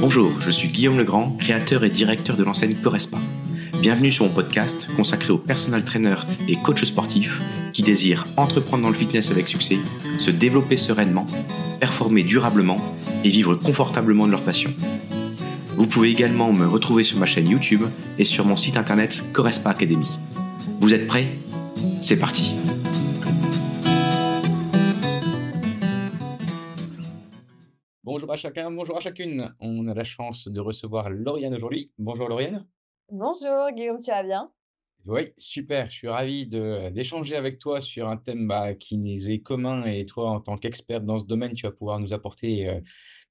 Bonjour, je suis Guillaume Legrand, créateur et directeur de l'enseigne Correspa. Bienvenue sur mon podcast consacré aux personal trainers et coachs sportifs qui désirent entreprendre dans le fitness avec succès, se développer sereinement, performer durablement et vivre confortablement de leur passion. Vous pouvez également me retrouver sur ma chaîne YouTube et sur mon site internet Correspa Academy. Vous êtes prêts? C'est parti à chacun, bonjour à chacune. On a la chance de recevoir Lauriane aujourd'hui. Bonjour Lauriane. Bonjour Guillaume, tu vas bien? Oui, super. Je suis ravi d'échanger avec toi sur un thème bah, qui nous est commun et toi, en tant qu'experte dans ce domaine, tu vas pouvoir nous apporter euh,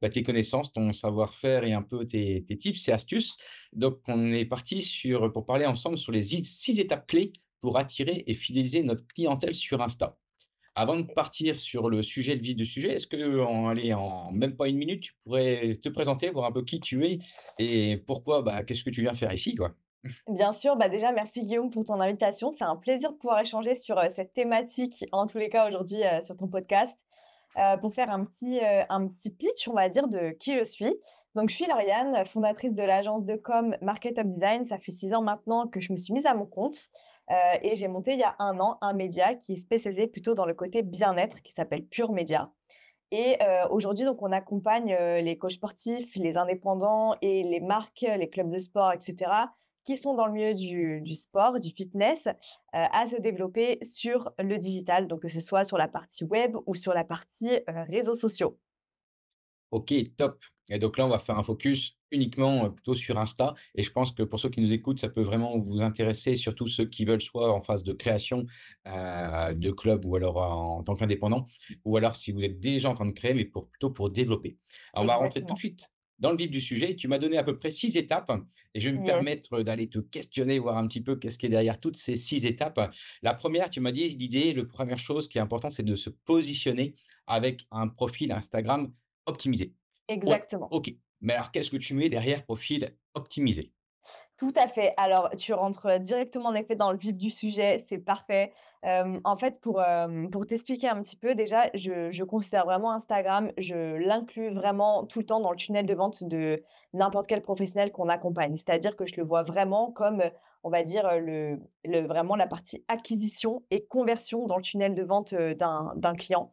bah, tes connaissances, ton savoir-faire et un peu tes, tips et astuces. Donc, on est parti sur, pour parler ensemble sur les six étapes clés pour attirer et fidéliser notre clientèle sur Insta. Avant de partir sur le sujet, le vif du sujet, est-ce que, en, allez, en même pas une minute, tu pourrais te présenter, voir un peu qui tu es et pourquoi, bah, qu'est-ce que tu viens faire ici, quoi? Bien sûr, bah déjà, merci Guillaume pour ton invitation. C'est un plaisir de pouvoir échanger sur euh, cette thématique, en tous les cas aujourd'hui, euh, sur ton podcast. Euh, pour faire un petit, un petit pitch, on va dire, de qui je suis. Donc, je suis Lauriane, fondatrice de l'agence de com Market Up Design. Ça fait six ans maintenant que je me suis mise à mon compte. Euh, et j'ai monté il y a un an un média qui est spécialisé plutôt dans le côté bien-être, qui s'appelle Pure Média. Et euh, aujourd'hui, donc, on accompagne euh, les coachs sportifs, les indépendants et les marques, les clubs de sport, etc., qui sont dans le milieu du, sport, du fitness, à se développer sur le digital, donc que ce soit sur la partie web ou sur la partie réseaux sociaux. Ok, top. Et donc là, on va faire un focus uniquement plutôt sur Insta. Et je pense que pour ceux qui nous écoutent, ça peut vraiment vous intéresser, surtout ceux qui veulent soit en phase de création de club ou alors en, tant qu'indépendant, ou alors si vous êtes déjà en train de créer, mais pour, plutôt pour développer. Alors, on va rentrer tout de suite dans le vif du sujet. Tu m'as donné à peu près six étapes et je vais me permettre d'aller te questionner, voir un petit peu qu'est-ce qui est derrière toutes ces six étapes. La première, tu m'as dit l'idée, la première chose qui est importante, c'est de se positionner avec un profil Instagram optimisé. Exactement. ok. Mais alors, qu'est-ce que tu mets derrière profil optimisé? Tout à fait. Alors, tu rentres directement en effet dans le vif du sujet, c'est parfait. en fait, pour, pour t'expliquer un petit peu, déjà, je, je considère vraiment Instagram, je l'inclus vraiment tout le temps dans le tunnel de vente de n'importe quel professionnel qu'on accompagne. C'est-à-dire que je le vois vraiment comme, on va dire, le, le, vraiment la partie acquisition et conversion dans le tunnel de vente d'un client.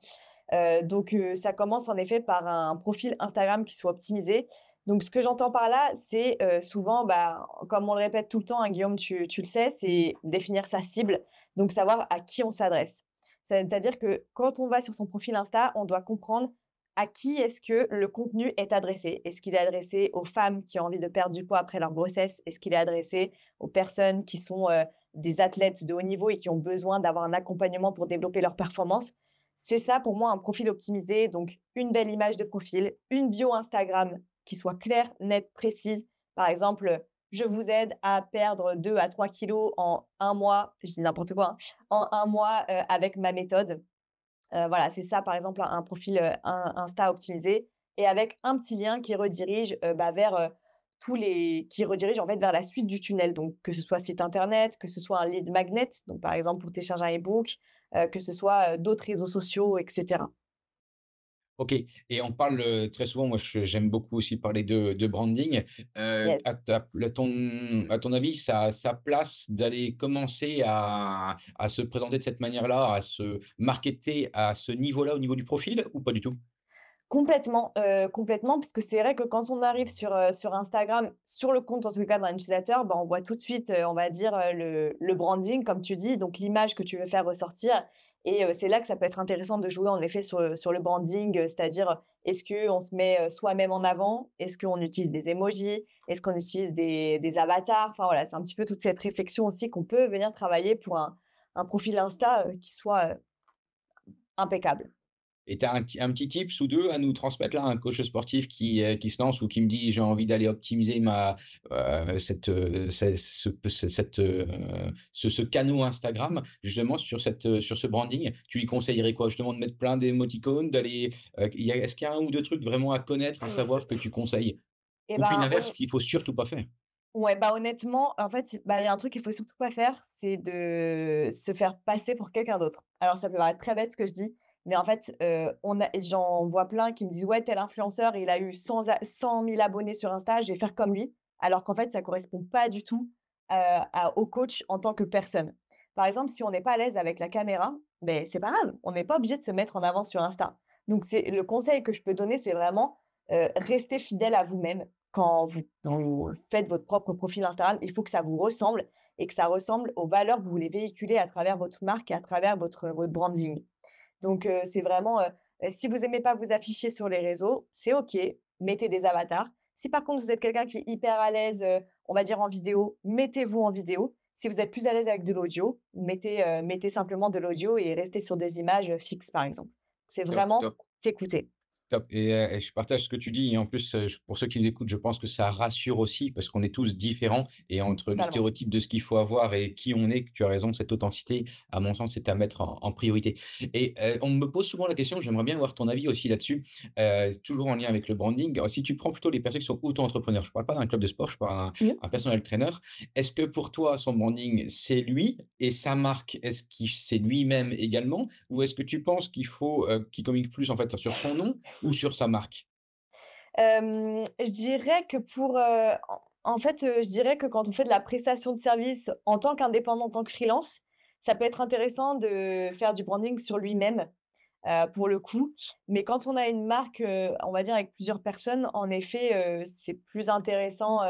Euh, donc, euh, ça commence en effet par un profil Instagram qui soit optimisé. Donc, ce que j'entends par là, c'est euh, souvent, bah, comme on le répète tout le temps, hein, Guillaume, tu, tu, le sais, c'est définir sa cible, donc savoir à qui on s'adresse. C'est-à-dire que quand on va sur son profil Insta, on doit comprendre à qui est-ce que le contenu est adressé. Est-ce qu'il est adressé aux femmes qui ont envie de perdre du poids après leur grossesse? Est-ce qu'il est adressé aux personnes qui sont des athlètes de haut niveau et qui ont besoin d'avoir un accompagnement pour développer leur performance? C'est ça pour moi un profil optimisé. Donc, une belle image de profil, une bio Instagram qui soit claire, nette, précise. Par exemple, je vous aide à perdre 2 à 3 kilos en un mois, je dis n'importe quoi, hein, en un mois euh, avec ma méthode. Euh, voilà, c'est ça par exemple un, profil euh, Insta optimisé et avec un petit lien qui redirige bah, vers tous les qui redirige en fait vers la suite du tunnel. Donc que ce soit site internet, que ce soit un lead magnet, donc par exemple pour télécharger un ebook, euh, que ce soit d'autres réseaux sociaux, etc. Ok, et on parle très souvent, moi j'aime beaucoup aussi parler de, branding. Euh, à, ton, à ton avis, ça sa place d'aller commencer à, à, se présenter de cette manière-là, à se marketer à ce niveau-là, au niveau du profil, ou pas du tout? Complètement, euh, complètement, puisque c'est vrai que quand on arrive sur, euh, Instagram, sur le compte en tout cas d'un utilisateur, bah, on voit tout de suite, euh, on va dire, le, branding, comme tu dis, donc l'image que tu veux faire ressortir. Et c'est là que ça peut être intéressant de jouer en effet sur, le branding, c'est-à-dire est-ce qu'on se met soi-même en avant, est-ce qu'on utilise des emojis, est-ce qu'on utilise des, avatars, enfin voilà, c'est un petit peu toute cette réflexion aussi qu'on peut venir travailler pour un profil Insta qui soit impeccable. Et tu as un, petit tip sous deux à nous transmettre là, un coach sportif qui, euh, qui se lance ou qui me dit j'ai envie d'aller optimiser ma, euh, cette, euh, ce, cette, ce, ce, canot Instagram, justement sur, cette, sur ce branding. Tu lui conseillerais quoi? Justement de mettre plein d'émoticônes, d'aller. Est-ce qu'il y a un ou deux trucs vraiment à connaître, à savoir que tu conseilles? Et eh Ou ben, l'inverse qu'il faut surtout pas faire? Ouais, bah honnêtement, en fait, bah, il y a un truc qu'il faut surtout pas faire, c'est de se faire passer pour quelqu'un d'autre. Alors, ça peut paraître très bête ce que je dis, Mais en fait, a j'en vois plein qui me disent: «Ouais, tel influenceur, il a eu 100 a 100 000 abonnés sur Insta, je vais faire comme lui». Alors qu'en fait, ça correspond pas du tout, heu, à au coach en tant que personne. Par exemple, si on n'est pas à l'aise avec la caméra, beh, c'est pas grave, on n'est pas obligé de se mettre en avant sur Insta. Donc le conseil que je peux donner, c'est vraiment, heu, rester fidèle à vous-même. Quand vous vous faites votre propre profil Instagram, il faut que ça vous ressemble et que ça ressemble aux valeurs que vous voulez véhiculer à travers votre marque et à travers votre votre branding. Donc heu, c'est vraiment, heu, si vous aimez pas vous afficher sur les réseaux, c'est OK, mettez des avatars. Si par contre vous êtes quelqu'un qui est hyper à l'aise, on va dire en vidéo, mettez-vous en vidéo. Si vous êtes plus à l'aise avec de l'audio, mettez, mettez simplement de l'audio et restez sur des images, fixes, par exemple. C'est vraiment s'écouter. Top et je partage ce que tu dis et en plus, heu, j pour ceux qui nous écoutent, je pense que ça rassure aussi parce qu'on est tous différents et entre le stéréotype de ce qu'il faut avoir et qui on est, que tu as raison, cette authenticité, à mon sens, c'est à mettre en en priorité et heu, on me pose souvent la question, j'aimerais bien avoir ton avis aussi là-dessus, toujours en lien avec le branding. Alors si tu prends plutôt les personnes qui sont auto-entrepreneurs, je ne parle pas d'un club de sport, je parle d'un Mmh. un personal trainer. Est-ce que pour toi, son branding, c'est lui et sa marque, est-ce qu'il c'est lui-même également? Ou est-ce que tu penses qu'il faut, qu'il communique plus en fait sur son nom ou sur sa marque? Je dirais que pour, en fait, je dirais que quand on fait de la prestation de service en tant qu'indépendant, en tant que freelance, ça peut être intéressant de faire du branding sur lui-même, pour le coup. Mais quand on a une marque, on va dire avec plusieurs personnes, en effet, c'est plus intéressant,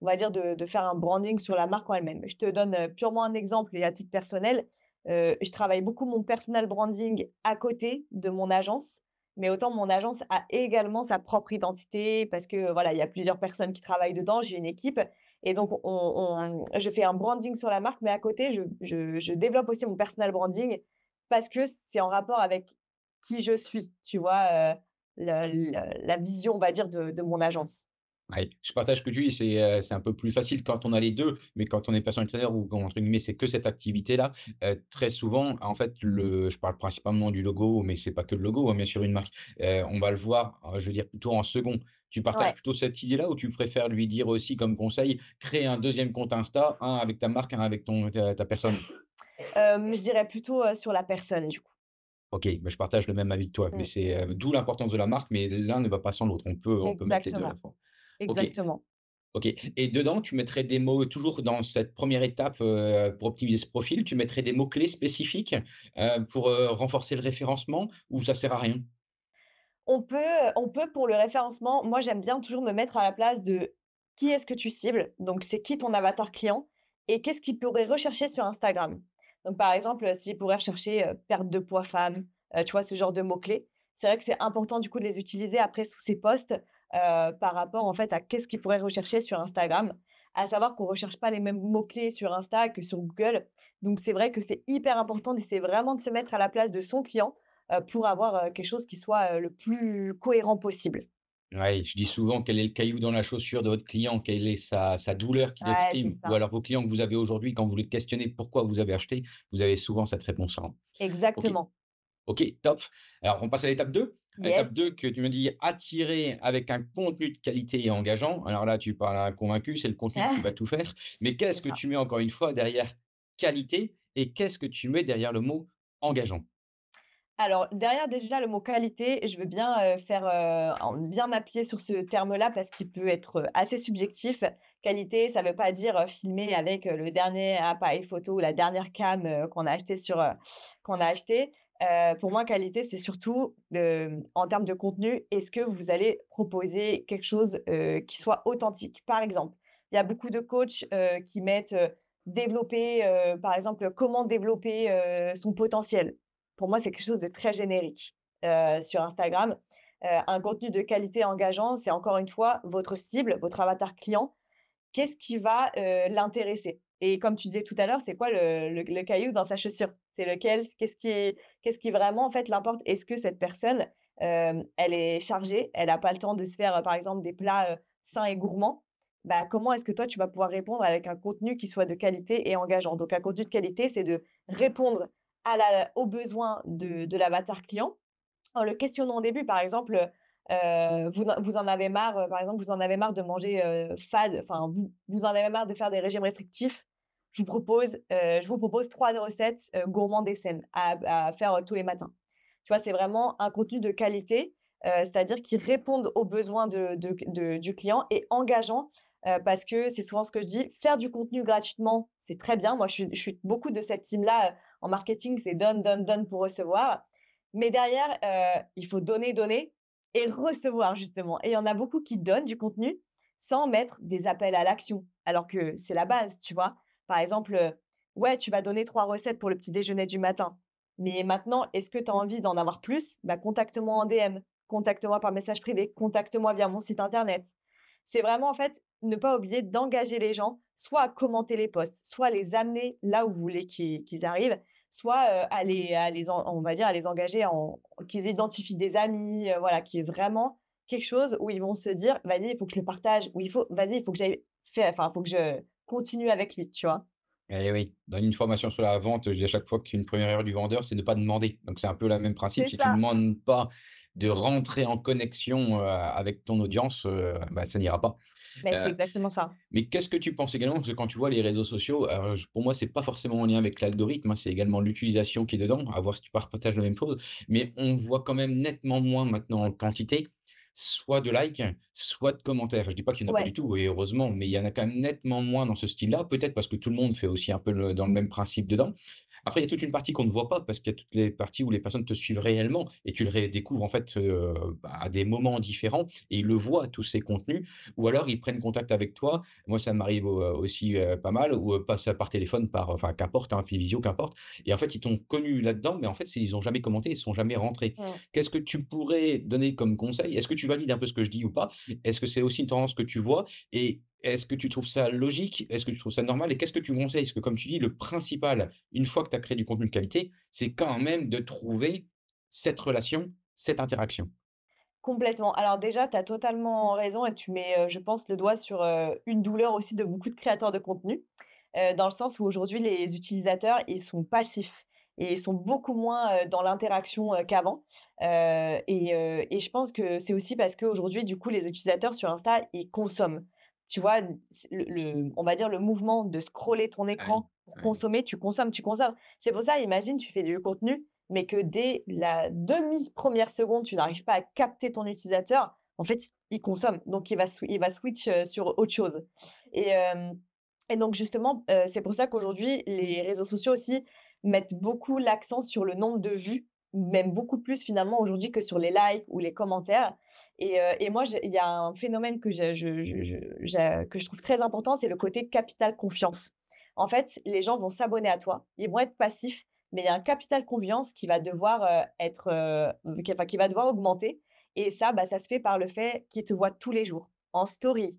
on va dire de faire un branding sur la marque en elle-même. Je te donne, purement un exemple et à titre personnel, je travaille beaucoup mon personal branding à côté de mon agence, mais autant mon agence a également sa propre identité parce que, voilà, il y a plusieurs personnes qui travaillent dedans, j'ai une équipe et donc on je fais un branding sur la marque, mais à côté je développe aussi mon personal branding parce que c'est en rapport avec qui je suis, tu vois? Le la vision, on va dire, de mon agence. Ouais, je partage ce que tu dis, c'est, heu, c'est un peu plus facile quand on a les 2, mais quand on est personal trainer ou quand entre guillemets, c'est que cette activité-là, heu, très souvent, en fait, le je parle principalement du logo, mais c'est pas que le logo, hein, bien sûr, une marque, heu, on va le voir, je veux dire plutôt en second. Tu partages Ouais, plutôt cette idée-là ou tu préfères lui dire aussi comme conseil, crée un deuxième compte Insta, un avec ta marque, un avec ton ta ta personne? je dirais plutôt, sur la personne, du coup. OK, bah, je partage le même avis que toi, mais Mmh, c'est, d'où l'importance de la marque, mais l'un ne va pas sans l'autre. On peut on peut mettre les 2 à la exactement, fois. Exactement. OK et dedans, tu mettrais des mots toujours dans cette première étape, heu, pour optimiser ce profil, tu mettrais des mots-clés spécifiques, heu, pour, heu, renforcer le référencement ou ça sert à rien? On peut, on peut pour le référencement, moi j'aime bien toujours me mettre à la place de qui est-ce que tu cibles? Donc c'est qui ton avatar client et qu'est-ce qu'il pourrait rechercher sur Instagram? Donc par exemple, s'il pourrait rechercher, perte de poids femme, tu vois ce genre de mots-clés. C'est vrai que c'est important du coup de les utiliser après sous ces posts, heu, par rapport en fait à qu'est-ce qu'il pourrait rechercher sur Instagram. À savoir qu'on recherche pas les mêmes mots-clés sur Insta que sur Google. Donc c'est vrai que c'est hyper important d'essayer vraiment de se mettre à la place de son client heu, pour avoir, heu, quelque chose qui soit, le plus cohérent possible. Ouais, je dis souvent: «Quel est le caillou dans la chaussure de votre client? Quelle est sa sa douleur qu'il Ouais, exprime?» ou alors vos clients que vous avez aujourd'hui, quand vous les questionnez pourquoi vous avez acheté, vous avez souvent cette réponse-là. OK. Exactement. OK, top. Alors on passe à l'étape 2. À l'étape Yes. 2 que tu me dis attirer avec un contenu de qualité et engageant. Alors là, tu parles à un convaincu, c'est le contenu qui va tout faire. Mais qu'est-ce que ça. tu mets encore une fois derrière qualité et qu'est-ce que tu mets derrière le mot engageant? Alors derrière déjà le mot qualité, je veux bien, faire, bien m'appuyer sur ce terme-là parce qu'il peut être, assez subjectif. Qualité, ça veut pas dire, filmer avec, le dernier appareil photo ou la dernière cam, qu'on a acheté sur, heu, qu'on a acheté. Heu, pour moi, qualité, c'est surtout, hem, en termes de contenu, est-ce que vous allez proposer quelque chose, heu, qui soit authentique? Par exemple, il y a beaucoup de coachs, qui mettent, développer, par exemple, comment développer, son potentiel. Pour moi, c'est quelque chose de très générique, sur Instagram. Un contenu de qualité engageant, c'est encore une fois votre cible, votre avatar client. Qu'est-ce qui va, l'intéresser? Et comme tu disais tout à l'heure, c'est quoi le caillou dans sa chaussure? C'est lequel? Qu'est-ce qui qu'est-ce qui vraiment, en fait, l'importe? Est-ce que cette personne, elle est chargée, elle a pas le temps de se faire, par exemple, des plats, sains et gourmands? Bah, comment est-ce que toi, tu vas pouvoir répondre avec un contenu qui soit de qualité et engageant? Donc un contenu de qualité, c'est de répondre à la aux besoins de l'avatar client en le questionnant au début, par exemple, vous vous en avez marre, par exemple, vous en avez marre de manger, fade, enfin, vous vous en avez marre de faire des régimes restrictifs. Je vous propose, heu, je vous propose 3 recettes, heu, gourmandes et saines à faire, heu, tous les matins. Tu vois, c'est vraiment un contenu de qualité, c'est-à-dire qui répondent aux besoins de du client et engageant, parce que c'est souvent ce que je dis, faire du contenu gratuitement, c'est très bien. Moi, je suis beaucoup de cette team-là, en marketing, c'est donne, donne, donne pour recevoir. Mais derrière, il faut donner, donner et recevoir justement et il y en a beaucoup qui donnent du contenu sans mettre des appels à l'action, alors que c'est la base, tu vois? Par exemple, ouais, tu vas donner 3 recettes pour le petit déjeuner du matin, mais maintenant, est-ce que tu as envie d'en avoir plus? Bah, contacte-moi en DM, contacte-moi par message privé, contacte-moi via mon site internet. C'est vraiment, en fait, ne pas oublier d'engager les gens, soit à commenter les posts, soit à les amener là où vous voulez qu'ils arrivent, soit, heu, à les à on va dire, à les engager en qu'ils identifient des amis, voilà, qui est vraiment quelque chose où ils vont se dire: «Vas-y, il faut que je le partage» ou «Il faut vas-y, il faut que j'aille faire enfin, il faut que je continue avec lui», tu vois? Eh oui, dans une formation sur la vente, je dis à chaque fois qu'une première erreur du vendeur, c'est ne pas demander. Donc c'est un peu le même principe. Si tu ne demandes pas de rentrer en connexion, heu, avec ton audience, heu, bah, ça n'ira pas. mais c'est Heu, exactement ça. mais qu'est-ce que tu penses également? Parce que quand tu vois les réseaux sociaux, je pour moi, c'est pas forcément en lien avec l'algorithme, hein, c'est également l'utilisation qui est dedans, à voir si tu partages la même chose. Mais on voit quand même nettement moins maintenant en quantité, soit de likes, soit de commentaires. Je dis pas qu'il y en a pas du tout et heureusement, mais il y en a quand même nettement moins dans ce style-là. Peut-être parce que tout le monde fait aussi un peu le dans le même principe dedans. Après, il y a toute une partie qu'on ne voit pas parce qu'il y a toutes les parties où les personnes te suivent réellement et tu le ré découvres en fait, heu, bah, à des moments différents et ils le voient tous ces contenus ou alors ils prennent contact avec toi. Moi, ça m'arrive, au aussi, heu, pas mal ou, passe par téléphone, par enfin qu'importe, hein, visio, qu'importe et en fait, ils t'ont connu là-dedans, mais en fait, ils ont jamais commenté, ils sont jamais rentrés. Mmh. Qu'est-ce que tu pourrais donner comme conseil? Est-ce que tu valides un peu ce que je dis ou pas? Est-ce que c'est aussi une tendance que tu vois? Et est-ce que tu trouves ça logique? Est-ce que tu trouves ça normal? Et qu'est-ce que tu conseilles? Parce que comme tu dis, le principal, une fois que tu as créé du contenu de qualité, c'est quand même de trouver cette relation, cette interaction. Complètement. Alors déjà, tu as totalement raison et tu mets, heu, je pense, le doigt sur, heu, une douleur aussi de beaucoup de créateurs de contenu, heu, dans le sens où aujourd'hui les utilisateurs, ils sont passifs et ils sont beaucoup moins, dans l'interaction, qu'avant, et et je pense que c'est aussi parce qu'aujourd'hui, du coup, les utilisateurs sur Insta, ils consomment. Tu vois? Le le on va dire le mouvement de scroller ton Oui, écran pour oui. consommer, tu consommes, tu consommes. C'est pour ça, imagine, tu fais du contenu mais que dès la demi première seconde, tu n'arrives pas à capter ton utilisateur, en fait, il consomme. Donc il va swi il va switch, sur autre chose et donc justement, c'est pour ça qu'aujourd'hui, les réseaux sociaux aussi mettent beaucoup l'accent sur le nombre de vues, même beaucoup plus finalement aujourd'hui que sur les likes ou les commentaires et heu et moi, il y a un phénomène que je que je trouve très important, c'est le côté capital confiance. En fait, les gens vont s'abonner à toi, ils vont être passifs mais il y a un capital confiance qui va devoir, heu, être, qui enfin, qui va devoir augmenter et ça, bah, ça se fait par le fait qu'ils te voient tous les jours, en story,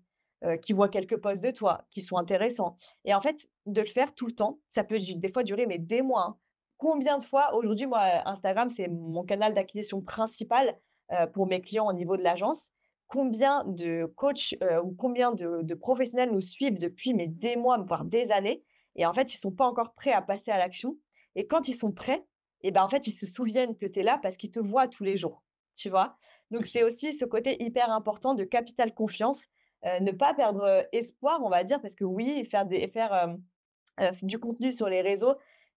qu'ils voient quelques posts de toi qui sont intéressants et en fait, de le faire tout le temps, ça peut des fois durer, mais des mois, hein. Combien de fois aujourd'hui, moi, Instagram, c'est mon canal d'acquisition principal, heu, pour mes clients au niveau de l'agence. Combien de coachs, heu, ou combien de de professionnels nous suivent depuis, mais des mois, voire des années et en fait, ils sont pas encore prêts à passer à l'action et quand ils sont prêts et ben, en fait, ils se souviennent que tu es là parce qu'ils te voient tous les jours, tu vois? Donc c'est aussi ce côté hyper important de capital confiance, heu, ne pas perdre, espoir, on va dire, parce que oui, faire des faire, du contenu sur les réseaux,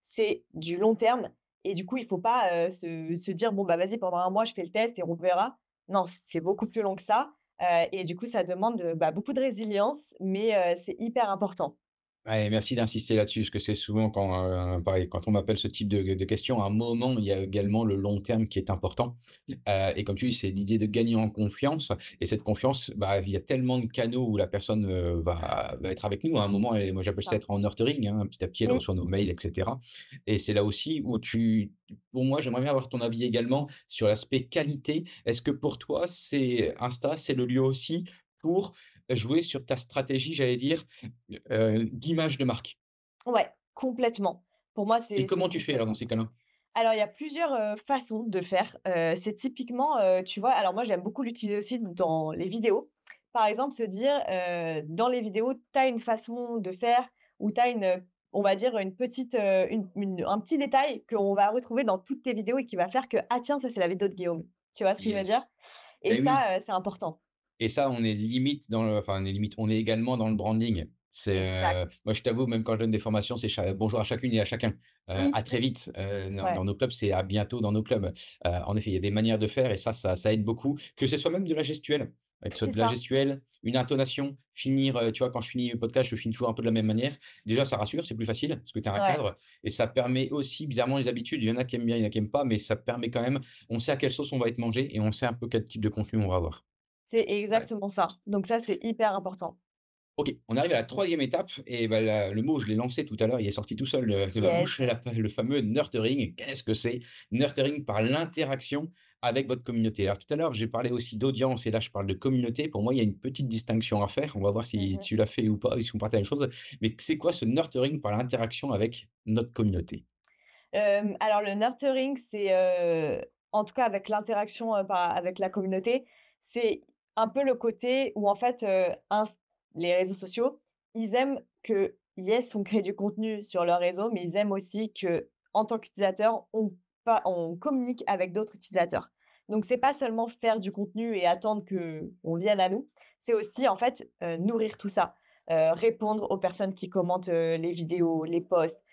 c'est du long terme et du coup, il faut pas, se se dire: «Bon, bah, vas-y, pendant un mois, je fais le test et on verra». Non, c'est beaucoup plus long que ça, et du coup, ça demande, bah, beaucoup de résilience, mais c'est hyper important. Ouais, merci d'insister là-dessus, parce que c'est souvent quand, pareil, quand on m'appelle ce type de de questions, à un moment, il y a également le long terme qui est important. Heu et comme tu dis, c'est l'idée de gagner en confiance et cette confiance, bah, il y a tellement de canaux où la personne, heu, va va être avec nous. À un moment, moi j'appelle ça être en nurturing, hein, petit à petit, elle reçoit nos mails et cetera et c'est là aussi où tu pour moi, j'aimerais bien avoir ton avis également sur l'aspect qualité. Est-ce que pour toi, c'est Insta, c'est le lieu aussi pour jouer sur ta stratégie, j'allais dire, d'image de marque. Ouais, complètement. Pour moi, Et c'est c'est comment tu fais alors dans ces cas-là? Alors, il y a plusieurs, façons de faire. C'est typiquement, tu vois alors moi, j'aime beaucoup l'utiliser aussi dans les vidéos. Par exemple, se dire, dans les vidéos, tu as une façon de faire ou tu as une, on va dire une petite, une une un petit détail qu'on va retrouver dans toutes tes vidéos et qui va faire que: «Ah tiens, ça, c'est la vidéo de Guillaume». Tu vois ce que je veux dire? Yes. Et ça, c'est important. Et ça, on est limite dans le enfin, on est limite, on est également dans le branding. C'est, heu, moi je t'avoue même quand je donne des formations, c'est cha bonjour à chacune et à chacun. Oui, à très vite, heu, dans ouais, dans nos clubs, c'est à bientôt dans nos clubs. En effet, il y a des manières de faire et ça ça ça aide beaucoup, que ce soit même de la gestuelle, que ce soit de la gestuelle, une intonation, finir, tu vois, quand je finis le podcast, je finis toujours un peu de la même manière. Déjà ça rassure, c'est plus facile parce que tu as un Ouais, cadre et ça permet aussi bizarrement les habitudes, il y en a qui aiment bien, il y en a qui aiment pas, mais ça permet quand même on sait à quelle sauce on va être mangé et on sait un peu quel type de contenu on va avoir. C'est Ouais. exactement ça. Donc ça, c'est hyper important. OK, on arrive à la troisième étape et la le mot, je l'ai lancé tout à l'heure, il est sorti tout seul, de ma Yes. bouche, la le fameux nurturing. Qu'est-ce que c'est? Nurturing par l'interaction avec votre communauté. Alors tout à l'heure, j'ai parlé aussi d'audience et là, je parle de communauté. Pour moi, il y a une petite distinction à faire. On va voir si Mmh tu l'as fait ou pas, si on partage la même chose. Mais c'est quoi ce nurturing par l'interaction avec notre communauté? Alors le nurturing, c'est, en tout cas avec l'interaction, avec la communauté, c'est un peu le côté où en fait, inst les réseaux sociaux, ils aiment que, yes, on crée du contenu sur leurs réseaux, mais ils aiment aussi que en tant qu'utilisateur, on on communique avec d'autres utilisateurs. Donc c'est pas seulement faire du contenu et attendre qu'on vienne à nous, c'est aussi en fait, heu, nourrir tout ça, heu, répondre aux personnes qui commentent, les vidéos, les posts,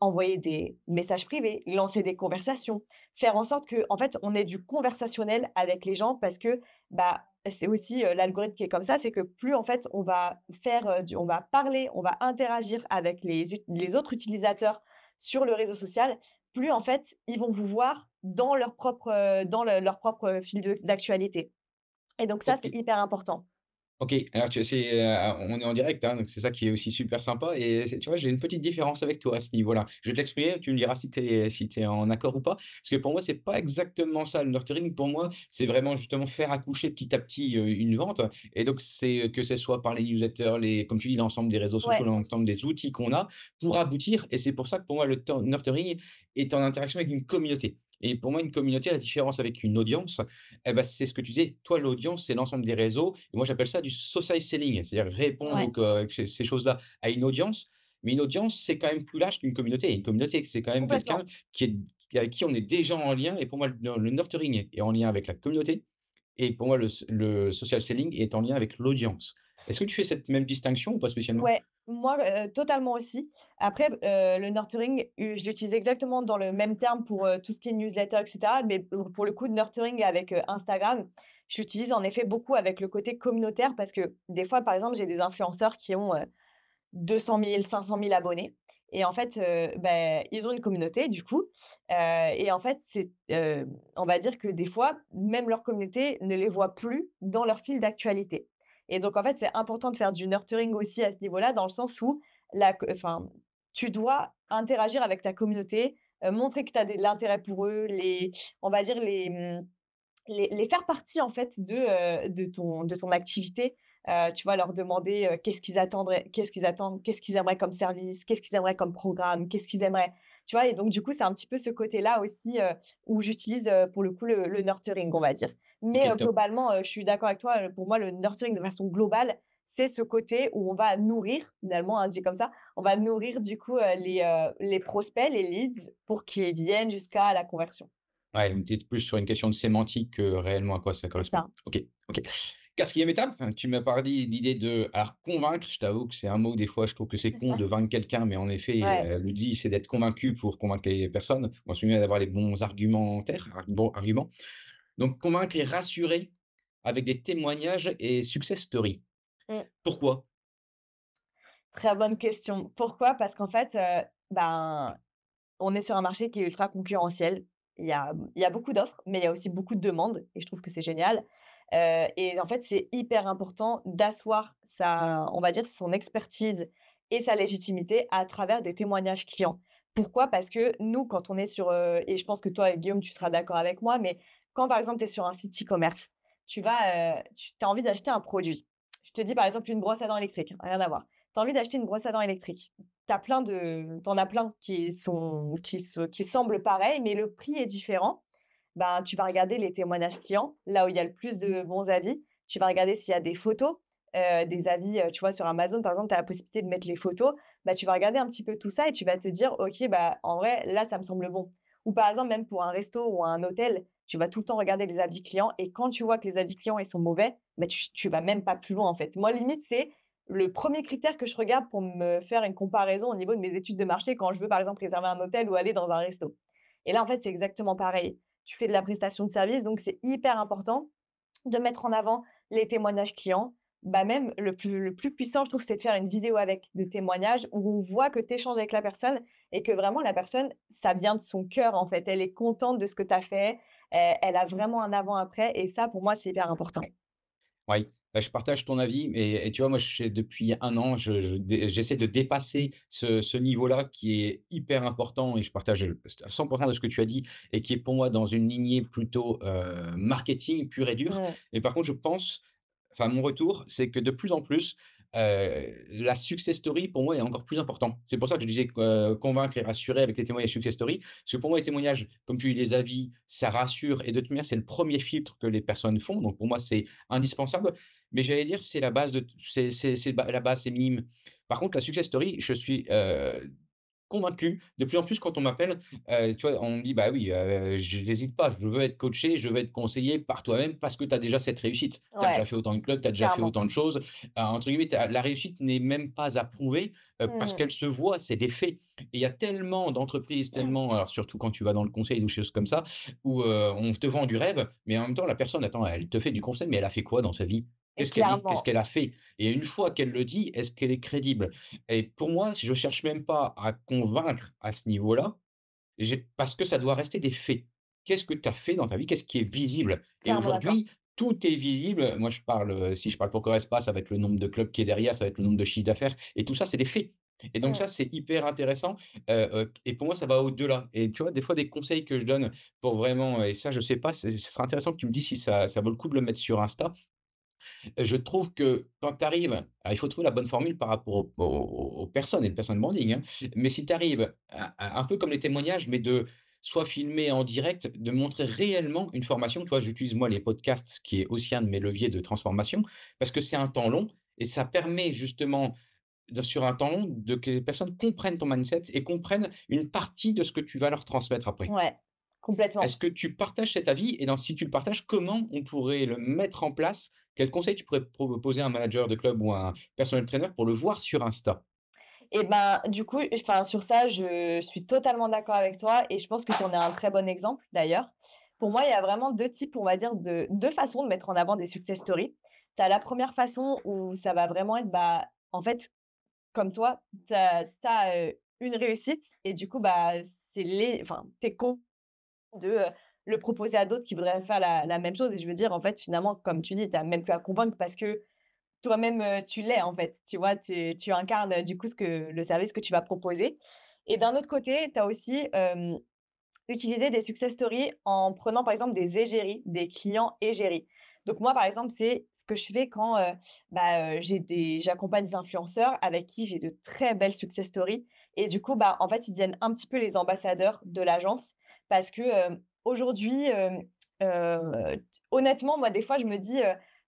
envoyer des messages privés, lancer des conversations, faire en sorte que en fait, on ait du conversationnel avec les gens parce que, bah, c'est aussi, l'algorithme qui est comme ça, c'est que plus en fait on va faire, du on va parler, on va interagir avec les ut les autres utilisateurs sur le réseau social, plus en fait, ils vont vous voir dans leur propre, dans le leur propre, fil d'actualité et donc ça, c'est hyper important. OK, alors tu c'est, heu, on est en direct, hein, donc c'est ça qui est aussi super sympa et c'est tu vois, j'ai une petite différence avec toi à ce niveau-là. Je vais te l'exprimer, tu me diras si tu es si tu es en accord ou pas. Parce que pour moi, c'est pas exactement ça le nurturing. Pour moi, c'est vraiment justement faire accoucher petit à petit, heu, une vente et donc c'est, que ce soit par les newsletters, les comme tu dis, l'ensemble des réseaux sociaux, Ouais, l'ensemble des outils qu'on a pour aboutir et c'est pour ça que pour moi le tur nurturing est en interaction avec une communauté et pour moi, une communauté, la différence avec une audience, eh ben, c'est ce que tu disais. Toi, l'audience, c'est l'ensemble des réseaux et moi, j'appelle ça du social selling, c'est-à-dire répondre ouais, ces ces choses-là à une audience. Mais une audience, c'est quand même plus large qu'une communauté. Une communauté, c'est quand même quelqu'un qui est avec qui on est déjà en lien et pour moi, le le nurturing est en lien avec la communauté et pour moi, le social selling est en lien avec l'audience. Est-ce que tu fais cette même distinction ou pas spécialement? Ouais, moi, totalement aussi. Après, le nurturing, je l'utilise exactement dans le même terme pour, tout ce qui est newsletter et cetera, mais pour le coup, nurturing avec, Instagram, je l'utilise en effet beaucoup avec le côté communautaire parce que des fois, par exemple, j'ai des influenceurs qui ont, heu, 200 000-500 000 abonnés et en fait, beh, ils ont une communauté du coup, et en fait, c'est, on va dire que des fois, même leur communauté ne les voit plus dans leur fil d'actualité et donc en fait, c'est important de faire du nurturing aussi à ce niveau-là, dans le sens où la enfin, tu dois interagir avec ta communauté, heu, montrer que tu as de l'intérêt pour eux, les on va dire les, mmh les faire partie en fait de, heu, de ton de ton activité, heu, tu vois? Leur demander, qu'est-ce qu'ils attendraient qu'est-ce qu'ils attendent, qu'est-ce qu'ils aimeraient comme service, qu'est-ce qu'ils aimeraient comme programme, qu'est-ce qu'ils aimeraient, tu vois? Et donc du coup, c'est un petit peu ce côté-là aussi, où j'utilise, pour le coup le nurturing, on va dire. Mais, top. globalement, heu, je suis d'accord avec toi, heu, pour moi le nurturing de façon globale, c'est ce côté où on va nourrir finalement, hein, dit comme ça, on va nourrir du coup, les, les prospects, les leads pour qu'ils viennent jusqu'à la conversion. Ouais, était plus sur une question de sémantique que réellement à quoi ça correspond. ça. OK, OK. Quatrième étape, hein, tu m'as parlé d'idée de alors convaincre, je t'avoue que c'est un mot, des fois, je trouve que c'est con de vaincre quelqu'un, mais en effet, Ouais. le dit, c'est d'être convaincu pour convaincre les personnes. On se met d'avoir les bons argumentaires, arguments. Donc convaincre et rassurer avec des témoignages et success stories. Mmh. Pourquoi? Très bonne question. Pourquoi? Parce qu'en fait, heu, ben, on est sur un marché qui est ultra concurrentiel. Il y a il y a beaucoup d'offres, mais il y a aussi beaucoup de demandes et je trouve que c'est génial. Heu et en fait, c'est hyper important d'asseoir sa on va dire son expertise et sa légitimité à travers des témoignages clients. Pourquoi? Parce que nous, quand on est sur, heu et je pense que toi, Guillaume, tu seras d'accord avec moi, mais quand, par exemple, tu es sur un site e-commerce, tu vas, heu, tu as envie d'acheter un produit. Je te dis, par exemple, une brosse à dents électrique, rien à voir. Tu as envie d'acheter une brosse à dents électrique. Tu plein de tu as plein qui sont qui se qui semblent pareils, mais le prix est différent. Ben, tu vas regarder les témoignages clients, là où il y a le plus de bons avis. Tu vas regarder s'il y a des photos, heu, des avis, heu, tu vois, sur Amazon, par exemple, tu as la possibilité de mettre les photos. Bah, tu vas regarder un petit peu tout ça et tu vas te dire: «OK, bah, en vrai, là, ça me semble bon». Ou par exemple, même pour un resto ou un hôtel, tu vas tout le temps regarder les avis clients et quand tu vois que les avis clients, ils sont mauvais, bah, tu tu vas même pas plus loin, en fait. Moi, limite, c'est le premier critère que je regarde pour me faire une comparaison au niveau de mes études de marché quand je veux, par exemple, réserver un hôtel ou aller dans un resto. Et là, en fait, c'est exactement pareil. Tu fais de la prestation de service, donc c'est hyper important de mettre en avant les témoignages clients. Bah même le plus, le plus puissant, je trouve, c'est de faire une vidéo avec de témoignages où on voit que tu échanges avec la personne et que vraiment la personne, ça vient de son cœur en fait. Elle est contente de ce que tu as fait, elle, a vraiment un avant-après et ça, pour moi, c'est hyper important. Oui, bah, je partage ton avis et et tu vois, moi, je depuis un an, je je dé j'essaie de dépasser ce ce niveau-là qui est hyper important et je partage, heu, à 100 de ce que tu as dit et qui est pour moi dans une lignée plutôt, heu, marketing pur et dur. Mmh. Et par contre, je pense enfin, mon retour, c'est que de plus en plus, la success story pour moi est encore plus important. C'est pour ça que je disais, convaincre et rassurer avec les témoignages success story. Parce que pour moi, les témoignages, comme tu dis, les avis, ça rassure et de toute manière, c'est le premier filtre que les personnes font. Donc pour moi, c'est indispensable. Mais j'allais dire, c'est la base c'est la base, c'est minime. Par contre, la success story, je suis, convaincu, de plus en plus quand on m'appelle, heu, tu vois, on me dit: «Bah oui, heu, j'hésite pas, je veux être coaché, je veux être conseillé par toi-même parce que tu as déjà cette réussite. Tu as déjà fait autant de clubs, tu as déjà fait autant de choses». Heu, entre guillemets, la réussite n'est même pas à prouver, parce Mmh. qu'elle se voit, c'est des faits. Et il y a tellement d'entreprises, tellement alors surtout quand tu vas dans le conseil ou choses comme ça, où, on te vend du rêve, mais en même temps la personne, attends, elle te fait du conseil, mais elle a fait quoi dans sa vie? Qu'est-ce qu'elle a fait? Et une fois qu'elle le dit, est-ce qu'elle est crédible? Et pour moi, je cherche même pas à convaincre à ce niveau-là, parce que ça doit rester des faits. Qu'est-ce que tu as fait dans ta vie? Qu'est-ce qui est visible? Et aujourd'hui, tout est visible. Moi, je parle, heu, si je parle pour Correspa, ça va être le nombre de clubs qui est derrière, ça va être le nombre de chiffres d'affaires et tout ça, c'est des faits. Et donc ça, c'est hyper intéressant, heu heu, et pour moi, ça va au-delà. Et tu vois, des fois, des conseils que je donne pour vraiment et ça, je sais pas, ce serait intéressant que tu me dises si ça ça vaut le coup de le mettre sur Insta. Je trouve que quand tu arrives il faut trouver la bonne formule par rapport aux aux aux personnes et le personal branding, hein. Mais si tu arrives à à un peu comme les témoignages, mais de soit filmer en direct, de montrer réellement une formation. Tu vois, j'utilise moi les podcasts, qui est aussi un de mes leviers de transformation, parce que c'est un temps long et ça permet justement sur un temps long, de que les personnes comprennent ton mindset et comprennent une partie de ce que tu vas leur transmettre après. Ouais, Est-ce complètement. que tu partages cet avis? Et si tu le partages, comment on pourrait le mettre en place? Quels conseils tu pourrais proposer à un manager de club ou à un personal trainer pour le voir sur Insta? Et ben, du coup, sur ça, je suis totalement d'accord avec toi et je pense que tu en es un très bon exemple d'ailleurs. Pour moi, il y a vraiment 2 types, on va dire, de 2 façons de mettre en avant des success stories. Tu as la première façon où ça va vraiment être, bah, en fait, comme toi, tu as, une réussite et du coup, bah, c'est les enfin, tu es con de, le proposer à d'autres qui voudraient faire la même chose et je veux dire, en fait, finalement, comme tu dis, tu as même plus à convaincre parce que toi-même, heu, tu l'es, en fait, tu vois? Tu tu incarnes, heu, du coup, ce que le service que tu vas proposer et d'un autre côté, tu as aussi, hem, utilisé des success stories en prenant, par exemple, des égéries, des clients égéries. Donc moi, par exemple, c'est ce que je fais quand, heu, bah, j'ai des j'accompagne des influenceurs avec qui j'ai de très belles success stories et du coup, bah, en fait, ils deviennent un petit peu les ambassadeurs de l'agence parce que, aujourd'hui, honnêtement, moi, des fois, je me dis,